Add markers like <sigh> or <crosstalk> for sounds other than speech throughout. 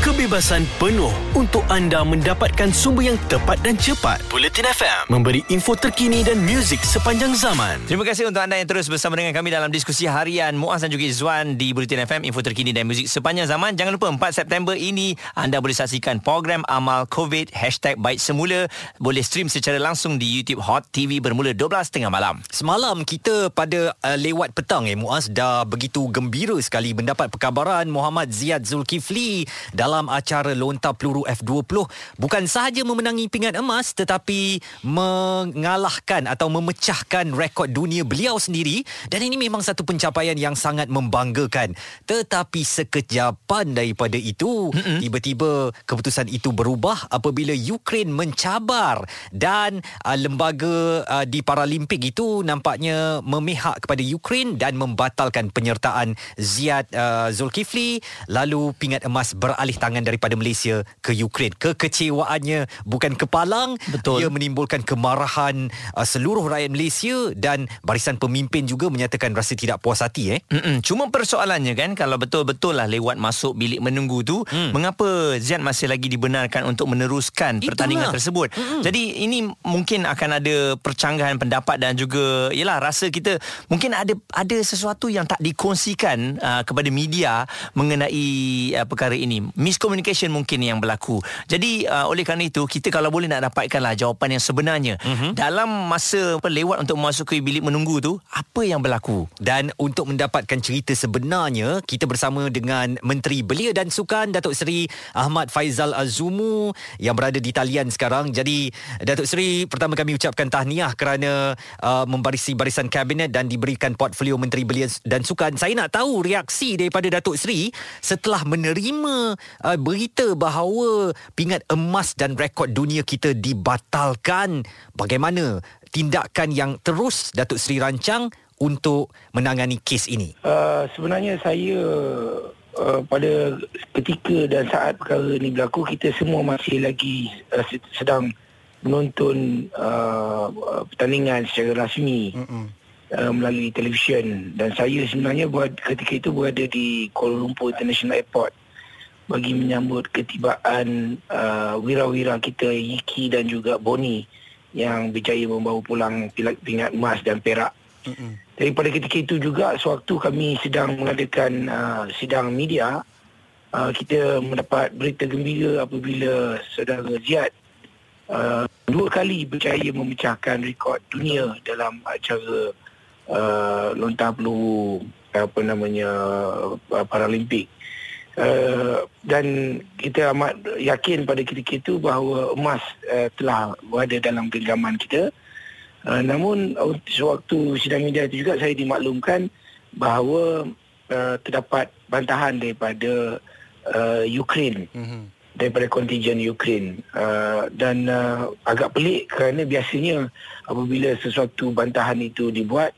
kebebasan penuh untuk anda mendapatkan sumber yang tepat dan cepat. Bulletin FM memberi info terkini dan muzik sepanjang zaman. Terima kasih untuk anda yang terus bersama dengan kami dalam diskusi harian Muaz dan juga Izzuan di Bulletin FM info terkini dan muzik sepanjang zaman. Jangan lupa 4 September ini anda boleh saksikan program amal COVID hashtag baik semula boleh stream secara langsung di YouTube Hot TV bermula 12.30 malam. Semalam kita pada uh, lewat petang eh Muaz dah begitu gembira sekali mendapat perkabaran Muhammad Ziad Zulkifli dalam acara lontar peluru F20 bukan sahaja memenangi pingat emas tetapi mengalahkan atau memecahkan rekod dunia beliau sendiri. Dan ini memang satu pencapaian yang sangat membanggakan. Tetapi sekejapan daripada itu mm-hmm. tiba-tiba keputusan itu berubah apabila Ukraine mencabar. Dan uh, lembaga uh, di Paralimpik itu nampaknya memihak kepada Ukraine dan membatalkan penyertaan Ziad uh, Zulkifli. Lalu pingat emas beralih tangan daripada Malaysia ke Ukraine. Kekecewaannya bukan kepalang, Betul. ia menimbulkan kemarahan uh, seluruh rakyat Malaysia dan barisan pemimpin juga menyatakan rasa tidak puas hati eh. Mm-mm. Cuma persoalannya kan kalau betul-betul lah lewat masuk bilik menunggu tu hmm. mengapa Ziad masih lagi dibenarkan untuk meneruskan Itulah. pertandingan tersebut. Mm-mm. Jadi ini mungkin akan ada percanggahan pendapat dan juga yalah rasa kita mungkin ada ada sesuatu yang tak dikongsikan uh, kepada media mengenai uh, perkara ini. Miscommunication mungkin yang berlaku. Jadi uh, oleh kerana itu kita kalau boleh nak dapatkanlah jawapan yang sebenarnya mm-hmm. dalam masa apa, lewat untuk memasuki bilik menunggu tu apa yang berlaku. Dan untuk mendapatkan cerita sebenarnya, kita bersama dengan Menteri Belia dan Sukan Datuk Seri Ahmad Faizal Azumu yang berada di talian sekarang. Jadi Datuk Seri, pertama kami ucapkan tahniah kerana uh, membarisi barisan kabinet dan diberikan portfolio Menteri Belia dan Sukan. Saya nak tahu reaksi daripada Datuk Seri setelah menerima uh, berita bahawa pingat emas dan rekod dunia kita dibatalkan. Bagaimana tindakan yang terus Datuk Seri rancang untuk menangani kes ini? Uh, sebenarnya saya uh, pada ketika dan saat perkara ini berlaku kita semua masih lagi uh, sedang menonton uh, pertandingan secara rasmi uh, melalui televisyen dan saya sebenarnya buat ketika itu berada di Kuala Lumpur International Airport bagi menyambut ketibaan uh, wira-wira kita Yiki dan juga Boni yang berjaya membawa pulang pingat emas dan perak. Mm-hmm. Jadi pada ketika itu juga sewaktu kami sedang mengadakan uh, sidang media uh, kita mendapat berita gembira apabila saudara Ziad uh, dua kali berjaya memecahkan rekod dunia dalam acara uh, lontar peluru apa namanya uh, Paralimpik. Uh, dan kita amat yakin pada ketika itu bahawa emas uh, telah berada dalam genggaman kita. Uh, namun sewaktu sidang media itu juga saya dimaklumkan bahawa uh, terdapat bantahan daripada uh, Ukraine. Mm-hmm. daripada kontingen Ukraine uh, dan uh, agak pelik kerana biasanya apabila sesuatu bantahan itu dibuat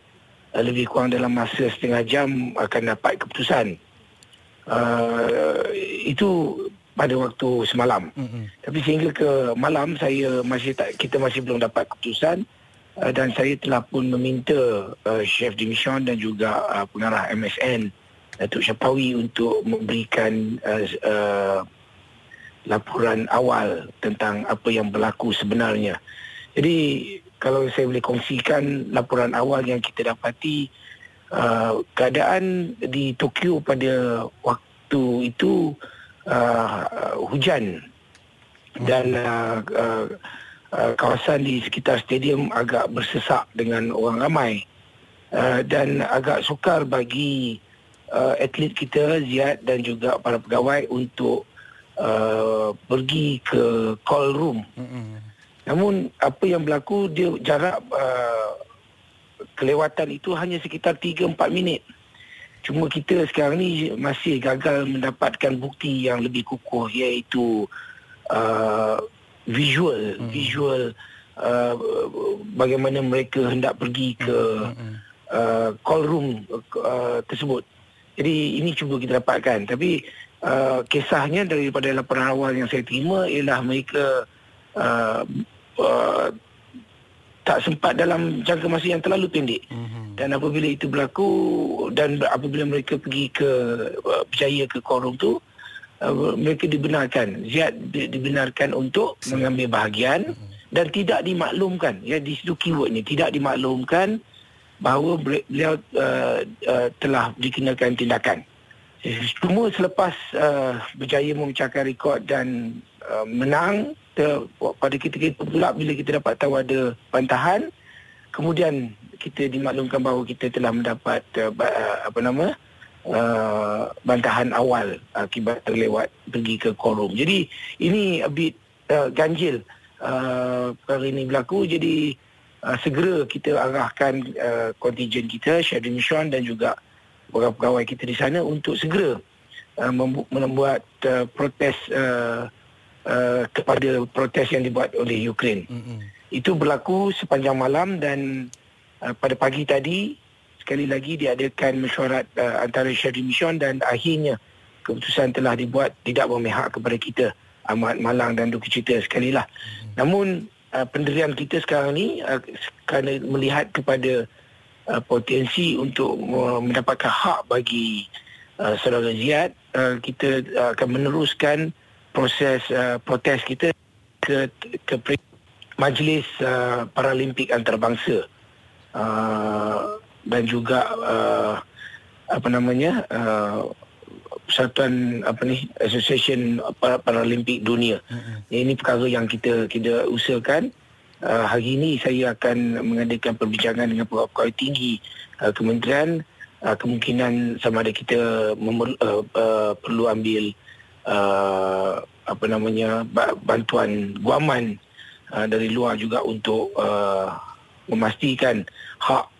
uh, lebih kurang dalam masa setengah jam akan dapat keputusan uh, itu pada waktu semalam. Mm-hmm. Tapi sehingga ke malam saya masih tak kita masih belum dapat keputusan uh, dan saya telah pun meminta uh, chef de mission dan juga uh, pengarah MSN Datuk Syapawi untuk memberikan uh, uh, laporan awal tentang apa yang berlaku sebenarnya. Jadi kalau saya boleh kongsikan laporan awal yang kita dapati uh, keadaan di Tokyo pada waktu itu uh, hujan dan uh, uh, uh, kawasan di sekitar stadium agak bersesak dengan orang ramai uh, dan agak sukar bagi uh, atlet kita Ziad dan juga para pegawai untuk uh, pergi ke call room. Mm-hmm. Namun apa yang berlaku dia jarak uh, kelewatan itu hanya sekitar 3-4 minit. Cuma kita sekarang ni masih gagal mendapatkan bukti yang lebih kukuh iaitu uh, visual hmm. visual uh, bagaimana mereka hendak pergi ke hmm. uh, call room uh, tersebut. Jadi ini cuba kita dapatkan tapi uh, kisahnya daripada laporan awal yang saya terima ialah mereka uh, uh, tak sempat dalam jangka masa yang terlalu pendek. Mm-hmm. Dan apabila itu berlaku dan apabila mereka pergi ke uh, berjaya ke korum tu uh, mereka dibenarkan. Ziad di, dibenarkan untuk mengambil bahagian dan tidak dimaklumkan. Ya di situ keyword ni tidak dimaklumkan bahawa beliau uh, uh, telah dikenakan tindakan. Cuma selepas uh, berjaya memecahkan rekod dan uh, menang ter, pada ketika itu pula bila kita dapat tahu ada bantahan kemudian kita dimaklumkan bahawa kita telah mendapat uh, apa nama uh, bantahan awal akibat terlewat pergi ke korum. Jadi ini a bit uh, ganjil uh, perkara ini berlaku jadi uh, segera kita arahkan uh, kita Syedin Sean dan juga pegawai-pegawai kita di sana untuk segera uh, membuat uh, protes uh, uh, kepada protes yang dibuat oleh Ukraine. Mm-hmm. Itu berlaku sepanjang malam dan uh, pada pagi tadi sekali lagi diadakan mesyuarat uh, antara Syahri Mission dan akhirnya keputusan telah dibuat tidak memihak kepada kita amat malang dan duka cita sekali lah. Mm-hmm. Namun uh, pendirian kita sekarang ni uh, kerana melihat kepada uh, potensi untuk uh, mendapatkan hak bagi uh, saudara Ziad uh, kita uh, akan meneruskan proses uh, protes kita ke ke majlis uh, paralimpik antarabangsa. Uh, dan juga uh, apa namanya uh, persatuan apa ni association paralimpik dunia. Mm-hmm. ini perkara yang kita kita usahakan. Uh, hari ini saya akan mengadakan perbincangan dengan pegawai tinggi uh, kementerian. Uh, kemungkinan sama ada kita memer, uh, uh, perlu ambil uh, apa namanya bantuan guaman uh, dari luar juga untuk uh, memastikan hak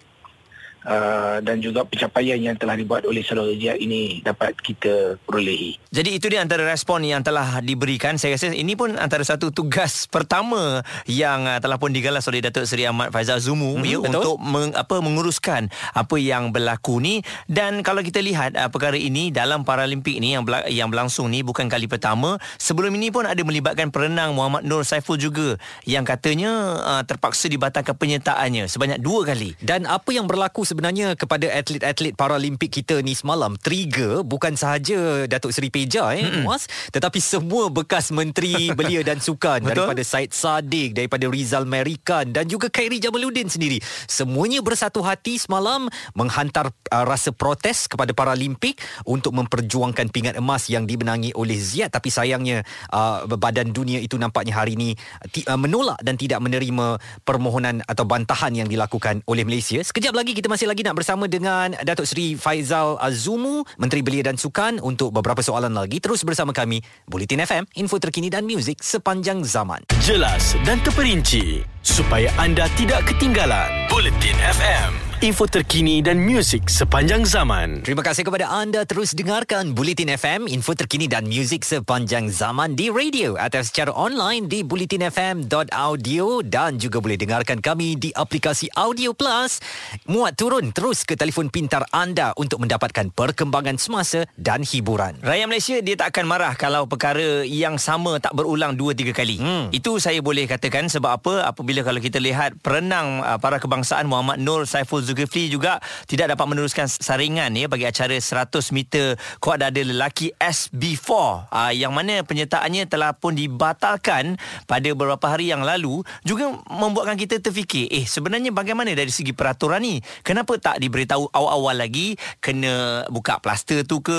uh, dan juga pencapaian yang telah dibuat oleh Jihad ini dapat kita perolehi. Jadi itu dia antara respon yang telah diberikan. Saya rasa ini pun antara satu tugas <laughs> pertama yang uh, telah pun digalas oleh Datuk Seri Ahmad Faizal Zumu hmm, ya, untuk meng, apa menguruskan apa yang berlaku ni dan kalau kita lihat uh, perkara ini dalam Paralimpik ni yang berla- yang berlangsung ni bukan kali pertama. Sebelum ini pun ada melibatkan perenang Muhammad Nur Saiful juga yang katanya uh, terpaksa dibatalkan penyertaannya sebanyak dua kali. Dan apa yang berlaku sebenarnya kepada atlet-atlet Paralimpik kita ni semalam trigger bukan sahaja Datuk Seri Peja eh mm-hmm. Muaz tetapi semua bekas menteri <laughs> belia dan sukan daripada Said Sadiq daripada Rizal Merikan dan juga Khairi Jamaluddin sendiri. Semuanya bersatu hati semalam menghantar uh, rasa protes kepada Paralimpik untuk memperjuangkan pingat emas yang dimenangi oleh Ziad tapi sayangnya uh, badan dunia itu nampaknya hari ini uh, menolak dan tidak menerima permohonan atau bantahan yang dilakukan oleh Malaysia. Sekejap lagi kita masih masih lagi nak bersama dengan Datuk Seri Faizal Azumu, Menteri Belia dan Sukan untuk beberapa soalan lagi. Terus bersama kami, Bulletin FM, info terkini dan muzik sepanjang zaman. Jelas dan terperinci supaya anda tidak ketinggalan. Bulletin FM info terkini dan muzik sepanjang zaman. Terima kasih kepada anda terus dengarkan Bulletin FM, info terkini dan muzik sepanjang zaman di radio atau secara online di bulletinfm.audio dan juga boleh dengarkan kami di aplikasi Audio Plus. Muat turun terus ke telefon pintar anda untuk mendapatkan perkembangan semasa dan hiburan. Rakyat Malaysia dia tak akan marah kalau perkara yang sama tak berulang 2 3 kali. Hmm. Itu saya boleh katakan sebab apa? Apabila kalau kita lihat perenang uh, para kebangsaan Muhammad Nur Saiful Zulkifli juga tidak dapat meneruskan saringan ya bagi acara 100 meter kuat dada lelaki SB4 uh, ah, yang mana penyertaannya telah pun dibatalkan pada beberapa hari yang lalu juga membuatkan kita terfikir eh sebenarnya bagaimana dari segi peraturan ni? Kenapa tak diberitahu awal-awal lagi? Kena buka plaster tu ke?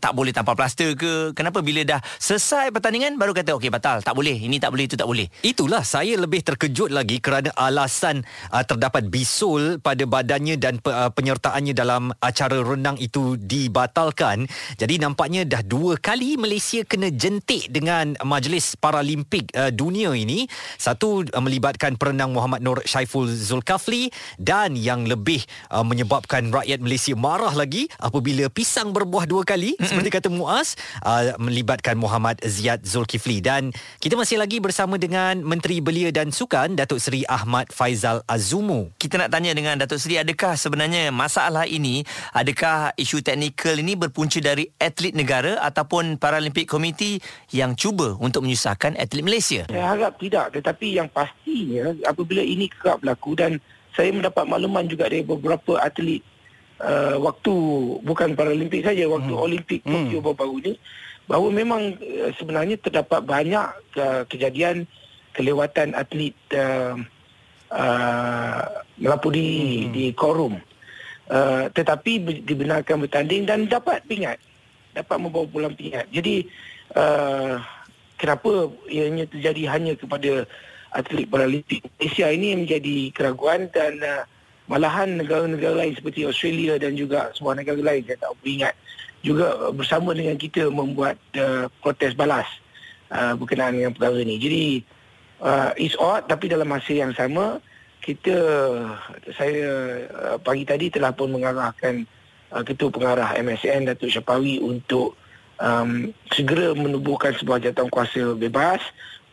Tak boleh tanpa plaster ke? Kenapa bila dah selesai pertandingan baru kata okey batal tak boleh ini tak boleh itu tak boleh? Itulah saya lebih terkejut lagi kerana alasan uh, terdapat bisul pada badan badannya dan uh, penyertaannya dalam acara renang itu dibatalkan. Jadi nampaknya dah dua kali Malaysia kena jentik dengan Majlis Paralimpik uh, dunia ini. Satu uh, melibatkan perenang Muhammad Nur Syaiful Zulkafli dan yang lebih menyebabkan rakyat Malaysia marah lagi apabila pisang berbuah dua kali mm-hmm. seperti kata Muaz melibatkan Muhammad Ziad Zulkifli dan kita masih lagi bersama dengan Menteri Belia dan Sukan Datuk Seri Ahmad Faizal Azumu. Kita nak tanya dengan Datuk Seri adakah sebenarnya masalah ini adakah isu teknikal ini berpunca dari atlet negara ataupun Paralimpik Komiti yang cuba untuk menyusahkan atlet Malaysia? Saya harap tidak tetapi yang pastinya apabila ini kerap berlaku dan saya mendapat makluman juga dari beberapa atlet uh, waktu bukan Paralimpik saja waktu hmm. Olimpik Tokyo hmm. baru-baru ini bahawa memang uh, sebenarnya terdapat banyak uh, kejadian kelewatan atlet uh, uh, melapor di hmm. di korum uh, tetapi dibenarkan bertanding dan dapat pingat dapat membawa pulang pingat jadi uh, kenapa ianya terjadi hanya kepada atlet paralimpik Malaysia ini menjadi keraguan dan uh, malahan negara-negara lain seperti Australia dan juga sebuah negara lain saya tak ingat juga bersama dengan kita membuat uh, protes balas uh, berkenaan dengan perkara ini. Jadi uh, it's odd tapi dalam masa yang sama kita saya uh, pagi tadi telah pun mengarahkan uh, ketua pengarah MSN Datuk Syapawi untuk um, segera menubuhkan sebuah jatuh kuasa bebas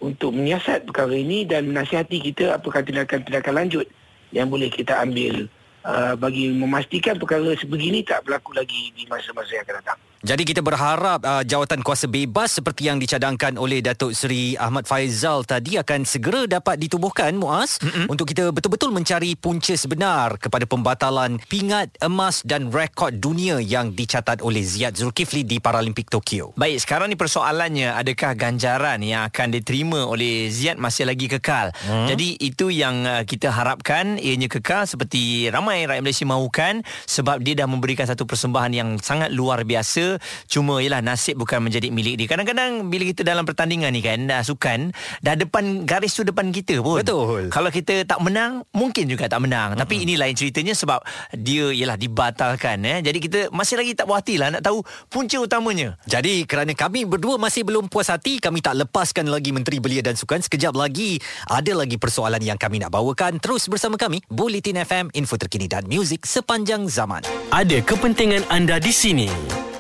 untuk menyiasat perkara ini dan menasihati kita apakah tindakan-tindakan lanjut yang boleh kita ambil uh, bagi memastikan perkara sebegini tak berlaku lagi di masa-masa yang akan datang. Jadi kita berharap uh, jawatan kuasa bebas seperti yang dicadangkan oleh Datuk Seri Ahmad Faizal tadi akan segera dapat ditubuhkan Muaz mm-hmm. untuk kita betul-betul mencari punca sebenar kepada pembatalan pingat emas dan rekod dunia yang dicatat oleh Ziad Zulkifli di Paralimpik Tokyo. Baik, sekarang ni persoalannya adakah ganjaran yang akan diterima oleh Ziad masih lagi kekal? Mm. Jadi itu yang uh, kita harapkan ianya kekal seperti ramai rakyat Malaysia mahukan sebab dia dah memberikan satu persembahan yang sangat luar biasa cuma ialah nasib bukan menjadi milik dia. Kadang-kadang bila kita dalam pertandingan ni kan dah sukan dah depan garis tu depan kita pun. Betul. Kalau kita tak menang mungkin juga tak menang. Mm-hmm. tapi ini lain ceritanya sebab dia ialah dibatalkan eh. Jadi kita masih lagi tak puas hati lah nak tahu punca utamanya. Jadi kerana kami berdua masih belum puas hati kami tak lepaskan lagi Menteri Belia dan Sukan. Sekejap lagi ada lagi persoalan yang kami nak bawakan. Terus bersama kami Bulletin FM info terkini dan muzik sepanjang zaman. Ada kepentingan anda di sini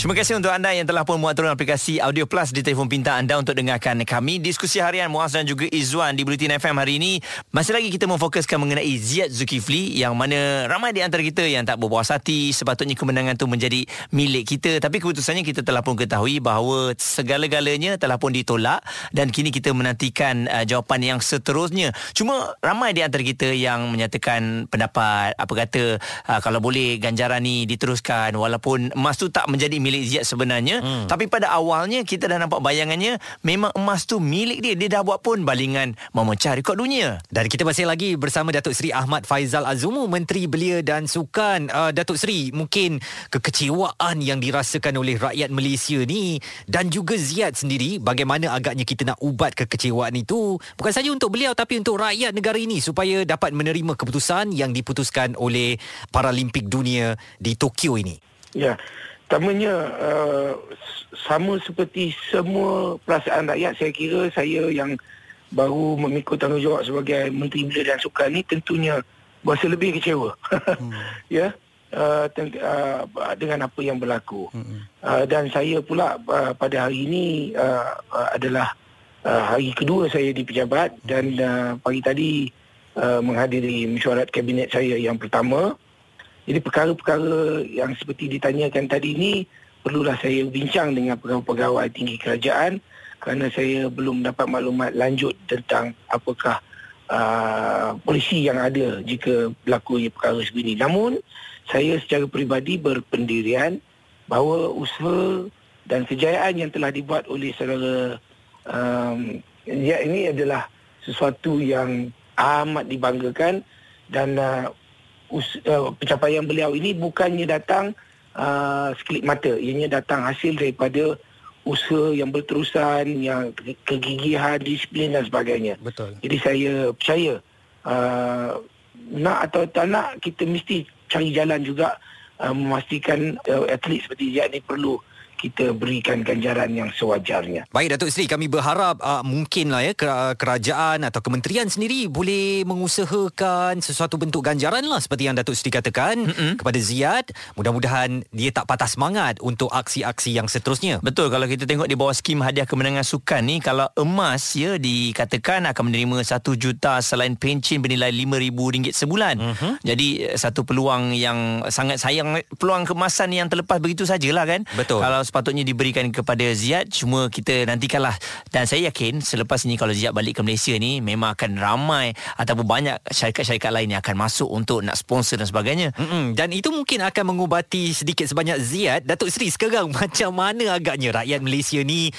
Terima kasih untuk anda yang telah pun muat turun aplikasi Audio Plus di telefon pintar anda untuk dengarkan kami. Diskusi harian Muaz dan juga Izzuan di Bulletin FM hari ini. Masih lagi kita memfokuskan mengenai Ziad Zulkifli yang mana ramai di antara kita yang tak berpuas hati sepatutnya kemenangan itu menjadi milik kita. Tapi keputusannya kita telah pun ketahui bahawa segala-galanya telah pun ditolak dan kini kita menantikan uh, jawapan yang seterusnya. Cuma ramai di antara kita yang menyatakan pendapat apa kata uh, kalau boleh ganjaran ni diteruskan walaupun emas tu tak menjadi milik milik Ziyad sebenarnya. Hmm. tapi pada awalnya kita dah nampak bayangannya memang emas tu milik dia. Dia dah buat pun balingan memecah rekod dunia. Dan kita masih lagi bersama Datuk Seri Ahmad Faizal Azumu Menteri Belia dan Sukan. Uh, Datuk Seri mungkin kekecewaan yang dirasakan oleh rakyat Malaysia ni dan juga Ziyad sendiri bagaimana agaknya kita nak ubat kekecewaan itu bukan saja untuk beliau tapi untuk rakyat negara ini supaya dapat menerima keputusan yang diputuskan oleh Paralimpik Dunia di Tokyo ini. Ya, Pertamanya uh, sama seperti semua perasaan rakyat saya kira saya yang baru memikul tanggungjawab sebagai Menteri Belia dan Sukan ni tentunya berasa lebih kecewa. Hmm. <laughs> ya. Uh, ten- uh, dengan apa yang berlaku. Hmm. Uh, dan saya pula uh, pada hari ini uh, uh, adalah uh, hari kedua saya di pejabat hmm. dan uh, pagi tadi uh, menghadiri mesyuarat kabinet saya yang pertama. Jadi perkara-perkara yang seperti ditanyakan tadi ini perlulah saya bincang dengan pegawai-pegawai tinggi kerajaan kerana saya belum dapat maklumat lanjut tentang apakah uh, polisi yang ada jika berlaku perkara sebegini. Namun saya secara peribadi berpendirian bahawa usaha dan kejayaan yang telah dibuat oleh saudara um, ini adalah sesuatu yang amat dibanggakan dan uh, us, uh, pencapaian beliau ini bukannya datang uh, sekelip mata. Ianya datang hasil daripada usaha yang berterusan yang kegigihan disiplin dan sebagainya. Betul. Jadi saya percaya uh, nak atau tak nak kita mesti cari jalan juga uh, memastikan uh, atlet seperti dia ini perlu kita berikan ganjaran yang sewajarnya. Baik Datuk Seri, kami berharap uh, mungkinlah ya kerajaan atau kementerian sendiri boleh mengusahakan sesuatu bentuk ganjaran lah seperti yang Datuk Seri katakan mm-hmm. kepada Ziad. Mudah-mudahan dia tak patah semangat untuk aksi-aksi yang seterusnya. Betul kalau kita tengok di bawah skim hadiah kemenangan sukan ni kalau emas ya dikatakan akan menerima 1 juta selain pencen bernilai RM5,000 sebulan. Mm-hmm. Jadi satu peluang yang sangat sayang peluang kemasan yang terlepas begitu sajalah kan. Betul. Kalau sepatutnya diberikan kepada Ziyad cuma kita nantikanlah dan saya yakin selepas ini kalau Ziyad balik ke Malaysia ni memang akan ramai ataupun banyak syarikat-syarikat lain yang akan masuk untuk nak sponsor dan sebagainya. Mm-mm. Dan itu mungkin akan mengubati sedikit sebanyak Ziyad. Datuk Seri sekarang <laughs> macam mana agaknya rakyat Malaysia ni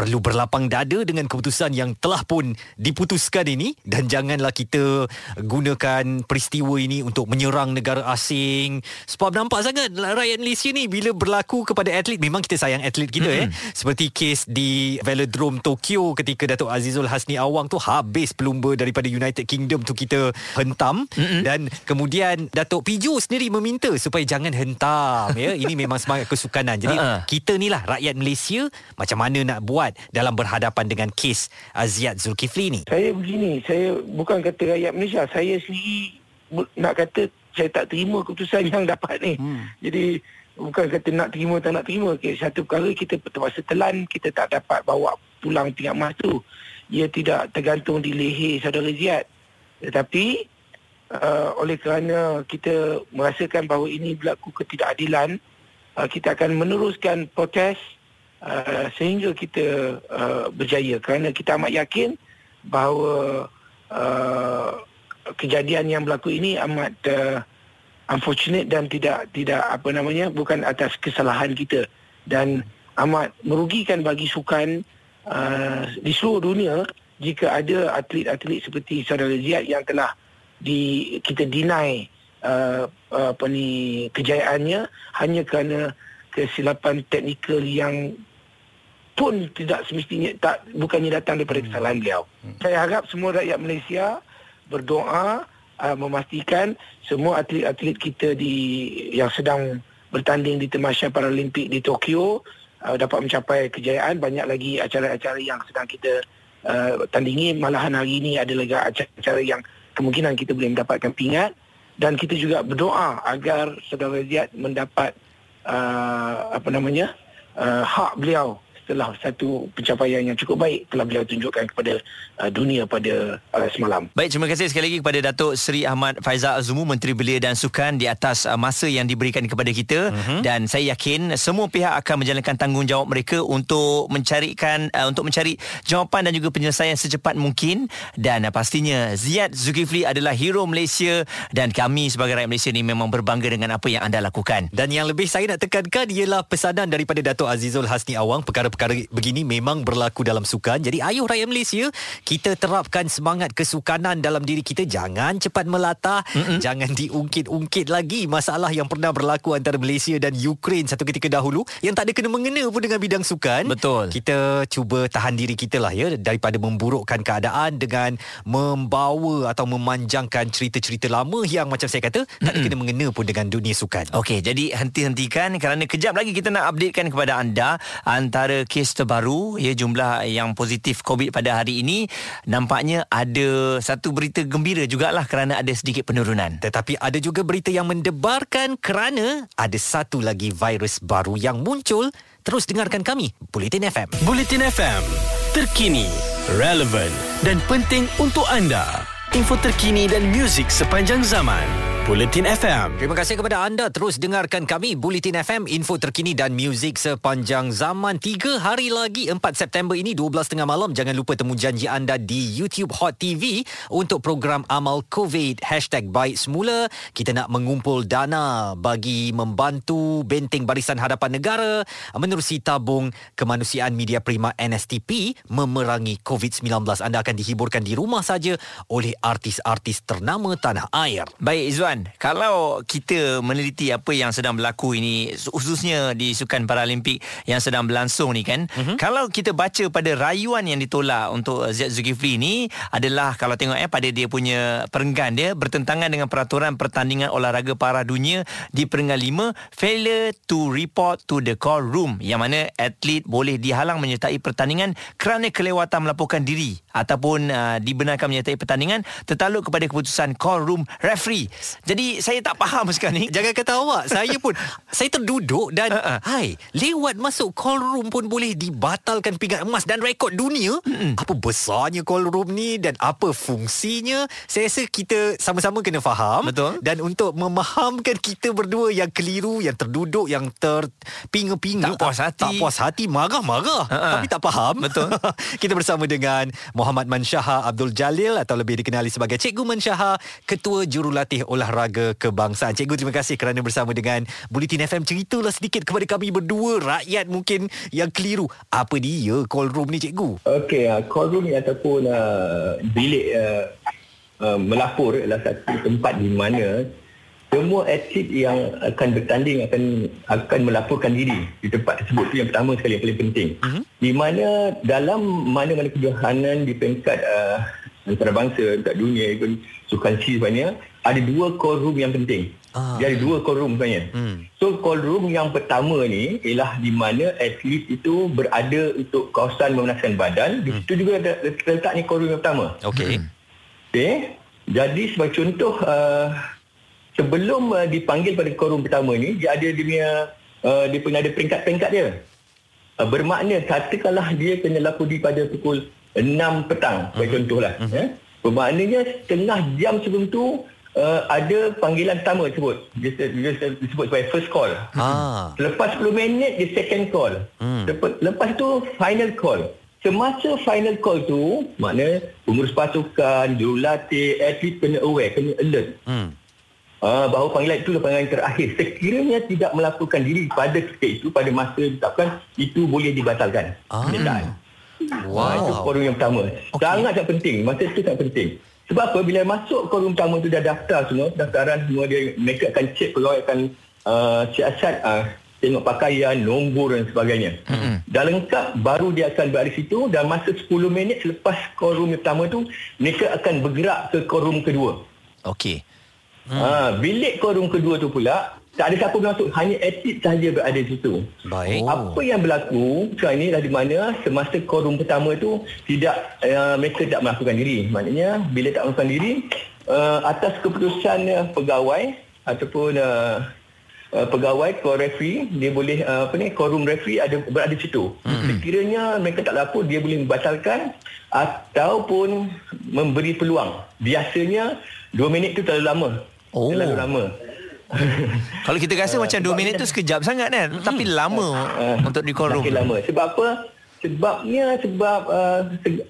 perlu berlapang dada dengan keputusan yang telah pun diputuskan ini dan janganlah kita gunakan peristiwa ini untuk menyerang negara asing sebab nampak sangat rakyat Malaysia ni bila berlaku kepada atlet memang kita sayang atlet kita mm-hmm. eh seperti kes di Velodrome Tokyo ketika Datuk Azizul Hasni Awang tu habis pelumba daripada United Kingdom tu kita hentam mm-hmm. dan kemudian Datuk Pijo sendiri meminta supaya jangan hentam ya ini memang semangat kesukanan jadi uh-uh. kita ni lah rakyat Malaysia macam mana nak buat dalam berhadapan dengan kes Aziad Zulkifli ni? Saya begini, saya bukan kata rakyat Malaysia, saya sendiri nak kata saya tak terima keputusan <laughs> yang dapat ni. Hmm. Jadi bukan kata nak terima tak nak terima. Okay, satu perkara kita terpaksa telan, kita tak dapat bawa pulang tingkat emas tu. Ia tidak tergantung di leher saudara Ziad. Tetapi uh, oleh kerana kita merasakan bahawa ini berlaku ketidakadilan, uh, kita akan meneruskan protes Uh, sehingga kita uh, berjaya kerana kita amat yakin bahawa uh, kejadian yang berlaku ini amat uh, unfortunate dan tidak tidak apa namanya bukan atas kesalahan kita dan amat merugikan bagi sukan uh, di seluruh dunia jika ada atlet-atlet seperti saudara Ziad yang telah di kita deny uh, apa ni kejayaannya hanya kerana kesilapan teknikal yang pun tidak semestinya tak bukannya datang daripada kesalahan beliau. Hmm. Saya harap semua rakyat Malaysia berdoa uh, memastikan semua atlet-atlet kita di yang sedang bertanding di Temasya Paralimpik di Tokyo uh, dapat mencapai kejayaan. Banyak lagi acara-acara yang sedang kita uh, tandingi. Malahan hari ini ada lagi acara-acara yang kemungkinan kita boleh mendapatkan pingat. Dan kita juga berdoa agar saudara Ziad mendapat uh, apa namanya uh, hak beliau telah satu pencapaian yang cukup baik telah beliau tunjukkan kepada uh, dunia pada uh, semalam. Baik, terima kasih sekali lagi kepada Datuk Seri Ahmad Faizal Azumu, Menteri Belia dan Sukan di atas uh, masa yang diberikan kepada kita uh-huh. dan saya yakin semua pihak akan menjalankan tanggungjawab mereka untuk mencarikan uh, untuk mencari jawapan dan juga penyelesaian secepat mungkin dan uh, pastinya Ziyad Zulkifli adalah hero Malaysia dan kami sebagai rakyat Malaysia ni memang berbangga dengan apa yang anda lakukan. Dan yang lebih saya nak tekankan ialah pesanan daripada Datuk Azizul Hasni Awang perkara perkara begini memang berlaku dalam sukan. Jadi ayuh rakyat Malaysia, kita terapkan semangat kesukanan dalam diri kita. Jangan cepat melata, Mm-mm. jangan diungkit-ungkit lagi masalah yang pernah berlaku antara Malaysia dan Ukraine satu ketika dahulu yang tak ada kena mengena pun dengan bidang sukan. Betul. Kita cuba tahan diri kita lah ya daripada memburukkan keadaan dengan membawa atau memanjangkan cerita-cerita lama yang macam saya kata Mm-mm. tak ada kena mengena pun dengan dunia sukan. Okey, jadi henti-hentikan kerana kejap lagi kita nak updatekan kepada anda antara kes terbaru ya jumlah yang positif COVID pada hari ini nampaknya ada satu berita gembira jugalah kerana ada sedikit penurunan. Tetapi ada juga berita yang mendebarkan kerana ada satu lagi virus baru yang muncul. Terus dengarkan kami Bulletin FM. Bulletin FM terkini, relevant dan penting untuk anda. Info terkini dan muzik sepanjang zaman. Bulletin FM. Terima kasih kepada anda terus dengarkan kami Bulletin FM info terkini dan muzik sepanjang zaman. Tiga hari lagi 4 September ini 12 tengah malam jangan lupa temu janji anda di YouTube Hot TV untuk program amal COVID hashtag baik semula. Kita nak mengumpul dana bagi membantu benteng barisan hadapan negara menerusi tabung kemanusiaan media prima NSTP memerangi COVID-19. Anda akan dihiburkan di rumah saja oleh artis-artis ternama tanah air. Baik Izzuan kalau kita meneliti apa yang sedang berlaku ini khususnya di Sukan Paralimpik yang sedang berlangsung ni kan uh-huh. kalau kita baca pada rayuan yang ditolak untuk Ziyad Zulkifli ni adalah kalau tengok eh pada dia punya perenggan dia bertentangan dengan peraturan pertandingan olahraga para dunia di perenggan 5 failure to report to the call room yang mana atlet boleh dihalang menyertai pertandingan kerana kelewatan melaporkan diri ataupun uh, dibenarkan menyertai pertandingan tertaluk kepada keputusan call room referee Jadi saya tak faham <laughs> sekarang ni. Jangan kata awak Saya pun <laughs> Saya terduduk Dan ha. Hai Lewat masuk call room pun Boleh dibatalkan pinggan emas Dan rekod dunia Mm-mm. Apa besarnya call room ni Dan apa fungsinya Saya rasa kita Sama-sama kena faham Betul. Dan untuk memahamkan Kita berdua Yang keliru Yang terduduk Yang terpinga-pinga Tak puas hati. Tak puas hati Marah-marah ha. Tapi tak faham Betul. <laughs> kita bersama dengan Muhammad Mansyaha Abdul Jalil Atau lebih dikenali sebagai Cikgu Mansyaha Ketua Jurulatih Olahraga Kebangsaan Cikgu terima kasih kerana bersama dengan Bulletin FM Ceritalah sedikit kepada kami berdua Rakyat mungkin yang keliru Apa dia call room ni cikgu? Okey, uh, call room ni ataupun uh, bilik uh, uh, melapor adalah satu tempat di mana semua atlet yang akan bertanding akan akan melaporkan diri di tempat tersebut itu yang pertama sekali yang paling penting. Uh-huh. Di mana dalam mana-mana kejohanan di peringkat uh, antarabangsa dekat dunia sukan sebenarnya ada dua call room yang penting. Ah. Dia ada dua call room sebenarnya. Hmm. So call room yang pertama ni ialah di mana atlet itu berada untuk kawasan memenaskan badan. Di situ juga ada terletak ni call room yang pertama. Okey. Okey. Jadi sebagai contoh uh, sebelum uh, dipanggil pada call room pertama ni dia ada dia punya uh, dia punya ada peringkat-peringkat dia. Uh, bermakna katakanlah dia kena lapor di pada pukul 6 petang sebagai contohlah ya. Bermaknanya setengah jam sebelum tu uh, ada panggilan pertama sebut. Dia, dia, dia disebut sebagai first call. Ah. Lepas 10 minit dia second call. Hmm. Lepas, lepas tu final call. Semasa final call tu, makna pengurus pasukan, jurulatih, atlet kena aware, kena alert. Hmm. Uh, bahawa panggilan itu adalah panggilan terakhir. Sekiranya tidak melaporkan diri pada ketika itu, pada masa ditetapkan, itu boleh dibatalkan. Ah. Wow. Ah, itu forum yang pertama. Okay. Sangat sangat penting. Masa itu sangat penting. Sebab apa? Bila masuk forum pertama tu dah daftar semua, daftaran semua dia mereka akan cek pegawai akan uh, siasat uh, tengok pakaian, nombor dan sebagainya. Mm-hmm. Dah lengkap baru dia akan berada situ dan masa 10 minit selepas forum yang pertama tu mereka akan bergerak ke forum kedua. Okey. Hmm. Ha, bilik forum kedua tu pula tak ada siapa masuk hanya atlet sahaja berada di situ. Baik. Oh. Apa yang berlaku sekarang ni adalah di mana semasa korum pertama tu tidak uh, mereka tidak melakukan diri. Maknanya bila tak melakukan diri uh, atas keputusan uh, pegawai ataupun uh, uh, pegawai core referee dia boleh uh, apa ni korum referee ada berada di situ. Mm-hmm. Sekiranya mereka tak lapor dia boleh membatalkan ataupun memberi peluang. Biasanya 2 minit tu terlalu lama. Oh. Terlalu lama. <laughs> Kalau kita rasa Ah, macam 2 sebab minit tu sekejap sangat kan. Tapi lama Ah, untuk di call room. Lama. Sebab apa? Sebabnya sebab uh, seg-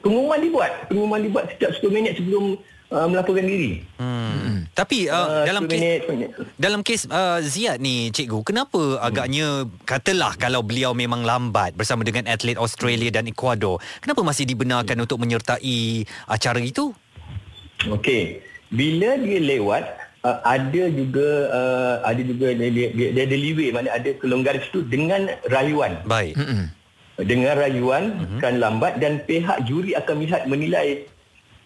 pengumuman dibuat. Pengumuman dibuat setiap 10 minit sebelum uh, melaporkan diri. Hmm. Tapi uh, Ah, dalam 10 kes minit, 10 minit. dalam kes uh, Ziad ni cikgu kenapa agaknya katalah kalau beliau memang lambat bersama dengan atlet Australia dan Ecuador kenapa masih dibenarkan untuk menyertai acara itu? Okey. Bila dia lewat uh, ada juga uh, ada juga dia, dia, dia, dia ada leeway mana ada kelonggaran situ dengan rayuan. Baik. Mm-mm. dengan rayuan uh-huh. kan lambat dan pihak juri akan melihat menilai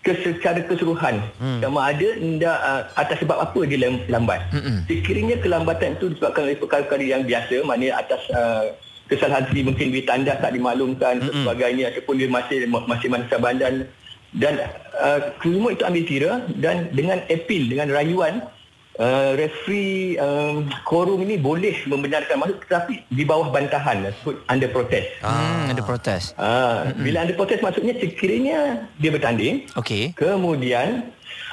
secara keseluruhan hmm. sama ada ndak uh, atas sebab apa dia lam- lambat. Hmm. Sekiranya kelambatan itu disebabkan oleh perkara-perkara yang biasa maknanya atas uh, kesalahan sendiri mungkin duit tanda tak dimaklumkan hmm. sebagainya ataupun dia masih masih masa bandan dan uh, semua itu ambil kira dan dengan appeal dengan rayuan uh, referee um, korum ini boleh membenarkan masuk tetapi di bawah bantahan sebut under protest. Hmm, ada protes. Ah, bila ada protes maksudnya sekiranya dia bertanding, Okey. kemudian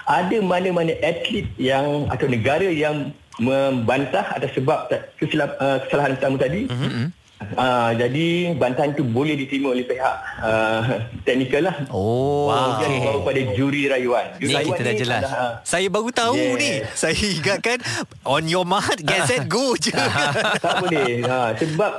ada mana-mana atlet yang atau negara yang membantah atas sebab kesilap, uh, kesalahan pertama tadi. Mm-hmm. Uh, jadi bantahan itu boleh diterima oleh pihak uh, teknikal lah. Oh, Kemudian okey. dibawa pada juri rayuan. Juri Ni rayuan kita dah jelas. adalah, uh, Saya baru tahu Yes. ni. Saya ingatkan on your mark, get set, go je. <laughs> tak boleh. Ha, sebab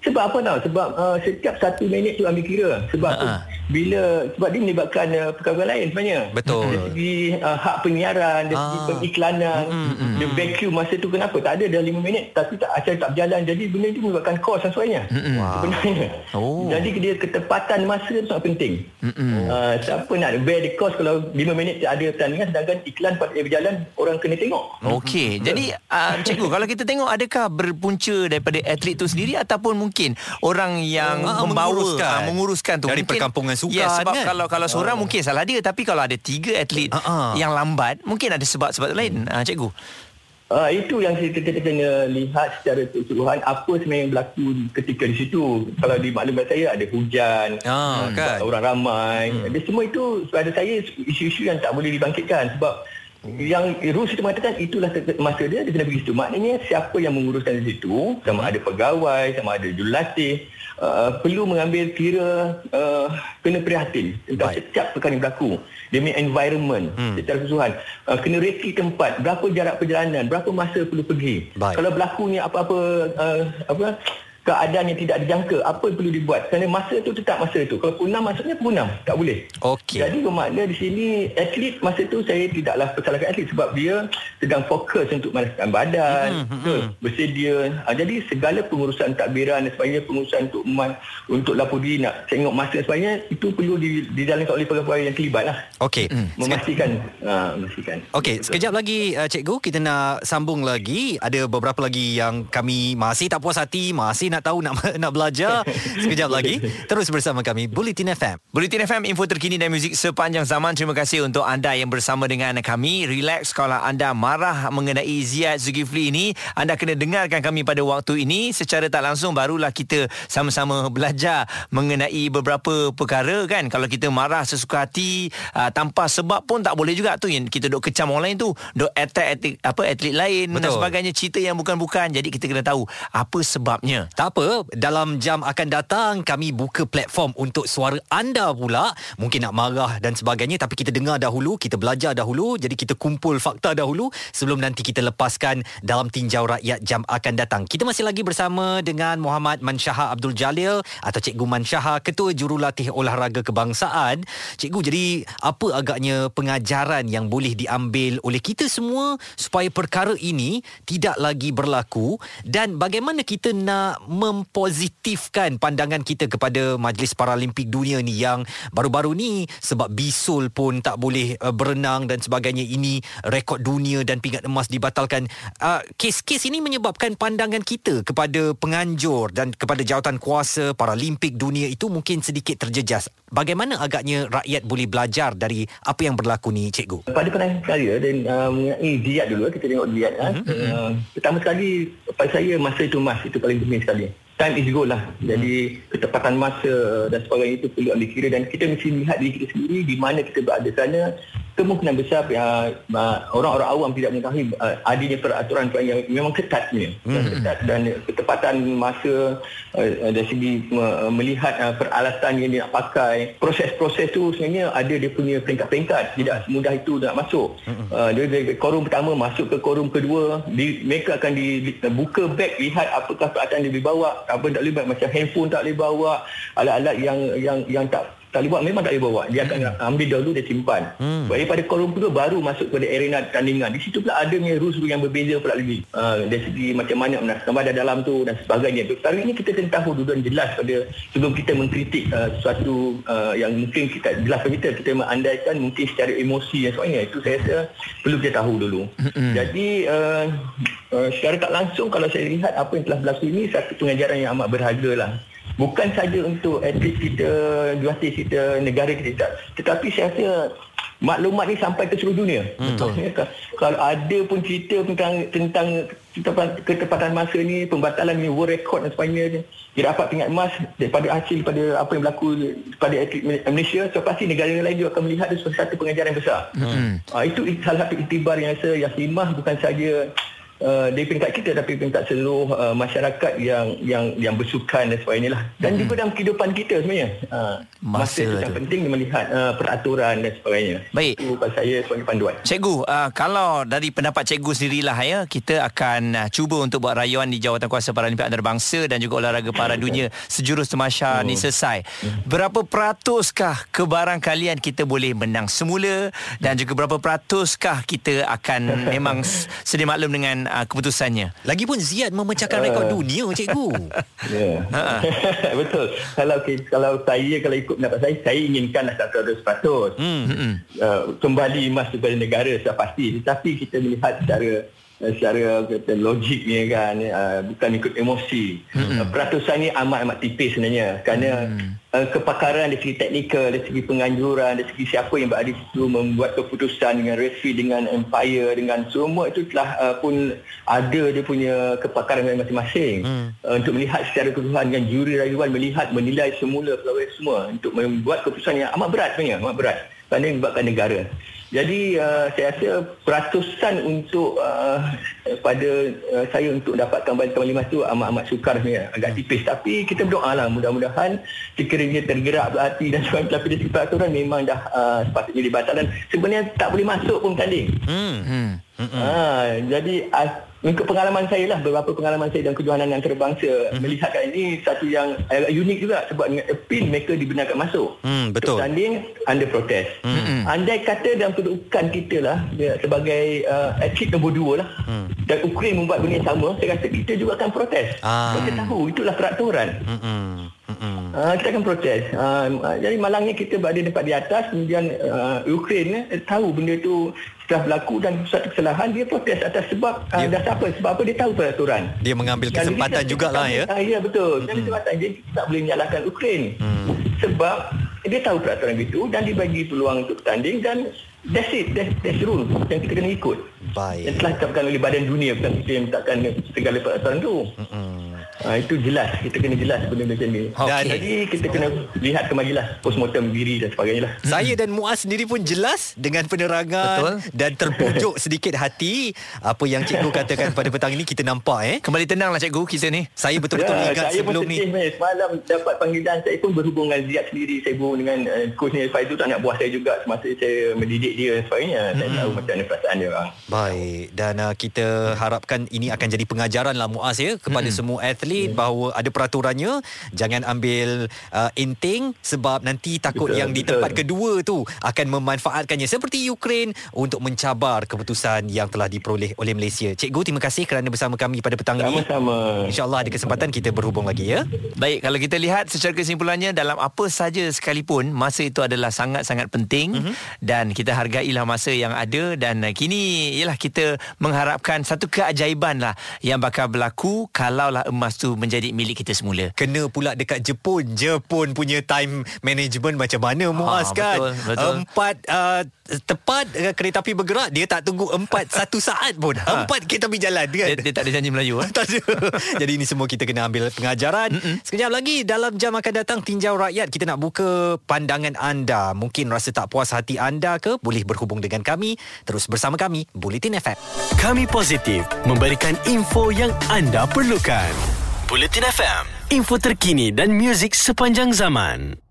sebab apa tau? Sebab uh, setiap satu minit tu ambil kira. Sebab Ha, ha. bila sebab dia melibatkan uh, perkara lain sebenarnya. Betul. Dari segi uh, hak penyiaran, dari segi Ah. pengiklanan, Hmm, dia vacuum masa tu kenapa? Tak ada dah 5 minit tapi tak acara tak berjalan. Jadi benda itu menyebabkan kos dan sebagainya. Wow. Sebenarnya. Oh. Jadi dia ketepatan masa tu sangat penting. Uh, siapa nak bear the cost kalau 5 minit ada pertandingan sedangkan iklan pada berjalan orang kena tengok. Okey. Jadi uh, cikgu kalau kita tengok adakah berpunca daripada atlet tu sendiri ataupun mungkin orang yang Ah, membawa menguruskan. ah, menguruskan tu Dari mungkin perkampungan sukan, Ya sebab kan? kalau kalau seorang mungkin salah dia tapi kalau ada tiga atlet ah. yang lambat mungkin ada sebab-sebab lain ah, cikgu. Uh, itu yang kita, kita kena lihat secara keseluruhan apa sebenarnya yang berlaku ketika di situ. Kalau di maklumat saya ada hujan, Ah, uh, kan? orang ramai. Hmm. Dia semua itu pada saya isu-isu yang tak boleh dibangkitkan sebab yang rules itu mengatakan itulah masa dia dia kena pergi situ. Maknanya siapa yang menguruskan di situ, sama ada pegawai, sama ada jurulatih, uh, perlu mengambil kira uh, kena prihatin tentang Baik. setiap perkara yang berlaku demi environment hmm. secara keseluruhan uh, kena reki tempat berapa jarak perjalanan berapa masa perlu pergi Baik. kalau berlakunya apa-apa uh, apa keadaan yang tidak dijangka apa yang perlu dibuat? Kerana masa tu tetap masa tu. Kalau punam maksudnya punam tak boleh. Okey. jadi bermakna di sini atlet masa tu saya tidaklah persalahkan atlet sebab dia sedang fokus untuk manaskan badan hmm, hmm, bersedia. Uh, jadi segala pengurusan takbiran dan sebagainya pengurusan untuk man, untuk lapor diri nak tengok masa dan sebagainya itu perlu di- dijalankan oleh pegawai yang terlibat lah. Okey. memastikan. Uh, memastikan. Okey, sekejap lagi uh, cikgu. Kita nak sambung lagi. Ada beberapa lagi yang kami masih tak puas hati, masih nak tahu nak <laughs> nak belajar. Sekejap lagi terus bersama kami Bulletin FM. Bulletin FM info terkini dan muzik sepanjang zaman. Terima kasih untuk anda yang bersama dengan kami. Relax kalau anda marah mengenai Ziyad Zulkifli ini, anda kena dengarkan kami pada waktu ini secara tak langsung barulah kita sama-sama belajar mengenai beberapa perkara kan. Kalau kita marah sesuka hati uh, tanpa sebab pun tak boleh juga tu yang kita duk kecam orang lain tu, duk attack atlet, apa atlet lain dan Betul. sebagainya cerita yang bukan-bukan. Jadi kita kena tahu apa sebabnya. Tak apa, dalam jam akan datang kami buka platform untuk suara anda pula. Mungkin nak marah dan sebagainya tapi kita dengar dahulu, kita belajar dahulu. Jadi kita kumpul fakta dahulu sebelum nanti kita lepaskan dalam tinjau rakyat jam akan datang. Kita masih lagi bersama dengan Muhammad Mansyaha Abdul Jalil atau Cikgu Mansyaha, Ketua Jurulatih Olahraga Kebangsaan. Cikgu, jadi apa agaknya pengajaran yang boleh diambil oleh kita semua supaya perkara ini tidak lagi berlaku dan bagaimana kita nak mempositifkan pandangan kita kepada Majlis Paralimpik Dunia ni yang baru-baru ni sebab bisul pun tak boleh uh, berenang dan sebagainya ini rekod dunia dan pingat emas dibatalkan. Uh, kes-kes ini menyebabkan pandangan kita kepada penganjur dan kepada jawatan kuasa Paralimpik Dunia itu mungkin sedikit terjejas. Bagaimana agaknya rakyat boleh belajar dari apa yang berlaku ni cikgu? pada pandangan saya dan uh, mengenai diat dulu kita tengok diat mm-hmm. uh, pertama sekali pada saya masa itu mas itu paling penting sekali time is gold lah. Jadi ketepatan masa dan sebagainya itu perlu ambil kira. Dan kita mesti lihat diri kita sendiri di mana kita berada. Sana kemungkinan besar uh, uh, orang-orang awam tidak mengetahui uh, adanya peraturan yang memang ketat sebenarnya. Yang ketat dan ketepatan masa uh, dari segi uh, melihat uh, peralatan yang dia nak pakai. Proses-proses tu sebenarnya ada dia punya peringkat-peringkat. Tidak semudah itu nak masuk. Uh, dia dari korum pertama masuk ke korum kedua di, mereka akan di, di, buka beg lihat apakah peralatan yang dibawa apa tak boleh bawa macam handphone tak boleh bawa. Alat-alat yang yang yang tak tak boleh bawa memang tak boleh bawa dia akan ambil dahulu dia simpan. Hmm. daripada korum kedua baru masuk kepada arena tandingan di situ pula ada punya rules yang berbeza pula lagi. Uh, dari segi macam mana menaskan badan dalam tu dan sebagainya. Sekarang ini kita kena tahu dulu dan jelas pada sebelum kita mengkritik uh, sesuatu uh, yang mungkin kita jelas pada kita kita mengandaikan mungkin secara emosi dan sebagainya. Itu saya rasa perlu kita tahu dulu. Mm-hmm. jadi uh, uh, secara tak langsung kalau saya lihat apa yang telah berlaku ini satu pengajaran yang amat berharga lah bukan saja untuk atlet kita, juatis kita, negara kita. Tetapi saya rasa maklumat ni sampai ke seluruh dunia. Betul. Kalau ada pun cerita tentang tentang ketepatan, masa ni, pembatalan ni, world record dan sebagainya, dia dapat pingat emas daripada hasil pada apa yang berlaku pada atlet Malaysia, so pasti negara lain juga akan melihat itu sebagai satu pengajaran yang besar. Hmm. Uh, itu salah satu iktibar yang saya yakinah bukan saja Uh, dari peringkat kita tapi peringkat seluruh uh, masyarakat yang yang yang bersukan dan sebagainya lah. Dan hmm. juga dalam kehidupan kita sebenarnya. Uh, Masa masa itu yang tu. penting melihat uh, peraturan dan sebagainya. Baik. Itu pada saya sebagai panduan. Cikgu, uh, kalau dari pendapat cikgu sendirilah ya, kita akan uh, cuba untuk buat rayuan di Jawatan Kuasa Paralimpik Antarabangsa dan juga olahraga para dunia sejurus temasya ni selesai. Berapa peratuskah kebaran kalian kita boleh menang semula dan juga berapa peratuskah kita akan <laughs> memang sedia maklum dengan uh, keputusannya. Lagipun Ziad memecahkan rekod dunia cikgu. <laughs> Ya. <laughs> Betul. Kalau kalau saya kalau ikut pendapat saya saya inginkanlah 100%. Hmm. Uh, kembali emas kepada negara sudah pasti. Tetapi kita melihat secara uh, secara kata logik ni kan uh, bukan ikut emosi. Hmm. Uh, peratusan ni amat-amat tipis sebenarnya kerana hmm. uh, kepakaran dari segi teknikal, dari segi penganjuran, dari segi siapa yang berada di situ membuat keputusan dengan referee dengan umpire dengan semua itu telah uh, pun ada dia punya kepakaran masing-masing hmm. uh, untuk melihat secara keseluruhan dengan juri rayuan melihat menilai semula pegawai semua untuk membuat keputusan yang amat berat sebenarnya amat berat kerana membuatkan negara jadi uh, saya rasa peratusan untuk uh, pada uh, saya untuk dapatkan balik kembali emas tu amat-amat sukar sebenarnya agak tipis. Tapi kita berdoa lah mudah-mudahan sekiranya tergerak hati dan sebagainya tapi dari peraturan memang dah uh, sepatutnya dibatalkan. Sebenarnya tak boleh masuk pun tanding hmm. Hmm. Ha, jadi uh, Mengikut pengalaman saya lah Beberapa pengalaman saya Dalam kejohanan antarabangsa mm-hmm. Melihatkan ini Satu yang agak unik juga Sebab dengan appeal Mereka dibenarkan masuk mm, Betul Bertanding Under protest mm-hmm. Andai kata dalam kedudukan kita lah Sebagai uh, Atlet nombor dua lah mm. Dan Ukraine membuat benda yang sama Saya rasa kita juga akan protes ah. Kita tahu Itulah peraturan mm-hmm. Uh, kita akan protes. Uh, jadi malangnya kita berada tempat di atas, kemudian uh, Ukraine eh, tahu benda itu setelah berlaku dan satu kesalahan dia protes atas sebab uh, dia, dasar apa? Sebab apa dia tahu peraturan. Dia mengambil kesempatan jugalah ya. Uh, ya betul. Dan hmm. sebab dia tak boleh menyalahkan Ukraine. Hmm. Sebab dia tahu peraturan itu dan dibagi peluang untuk bertanding dan that's it. That's, that's rule yang kita kena ikut. Baik. Yang telah ditetapkan oleh badan dunia bukan kita yang menetapkan segala peraturan itu. Hmm. Ha, itu jelas kita kena jelas benda macam ni. Okay. Dan jadi kita kena lihat ke majalah postmortem diri dan sebagainya lah. Saya dan Muaz sendiri pun jelas dengan penerangan Betul. dan terpujuk <laughs> sedikit hati apa yang cikgu katakan pada petang ini kita nampak eh. Kembali tenanglah cikgu kita ni. Saya betul-betul ya, ingat saya sebelum ni. Saya semalam dapat panggilan saya pun berhubung dengan Ziad sendiri saya berhubung dengan uh, coach ni Faizu tak nak buah saya juga semasa saya mendidik dia dan sebagainya. Hmm. Saya tahu macam mana perasaan dia orang. Baik dan uh, kita harapkan ini akan jadi pengajaran lah Muaz ya kepada hmm. semua atlet hmm. bahawa ada peraturannya jangan ambil uh, inting sebab nanti takut betul, yang di tempat kedua tu akan memanfaatkannya seperti Ukraine untuk mencabar keputusan yang telah diperoleh oleh Malaysia. Cikgu terima kasih kerana bersama kami pada petang ini. Sama-sama. Insya-Allah ada kesempatan kita berhubung lagi ya. Baik kalau kita lihat secara kesimpulannya dalam apa saja sekalipun masa itu adalah sangat-sangat penting mm-hmm. dan kita hargailah masa yang ada dan kini ialah kita mengharapkan satu keajaiban lah yang bakal berlaku kalaulah emas tu menjadi milik kita semula. Kena pula dekat Jepun. Jepun punya time management macam mana Muaz ha, kan? Betul, betul. Empat uh, tepat uh, kereta api bergerak dia tak tunggu empat <laughs> satu saat pun. Ha. Empat kereta api jalan kan? Dia, dia tak ada janji Melayu. Eh? <laughs> tak ada. Jadi ini semua kita kena ambil pengajaran. Mm-mm. Sekejap lagi dalam jam akan datang tinjau rakyat kita nak buka pandangan anda. Mungkin rasa tak puas hati anda ke? Boleh berhubung dengan kami. Terus bersama kami Bulletin FM. Kami positif memberikan info yang anda perlukan. Bulletin FM, info terkini dan muzik sepanjang zaman.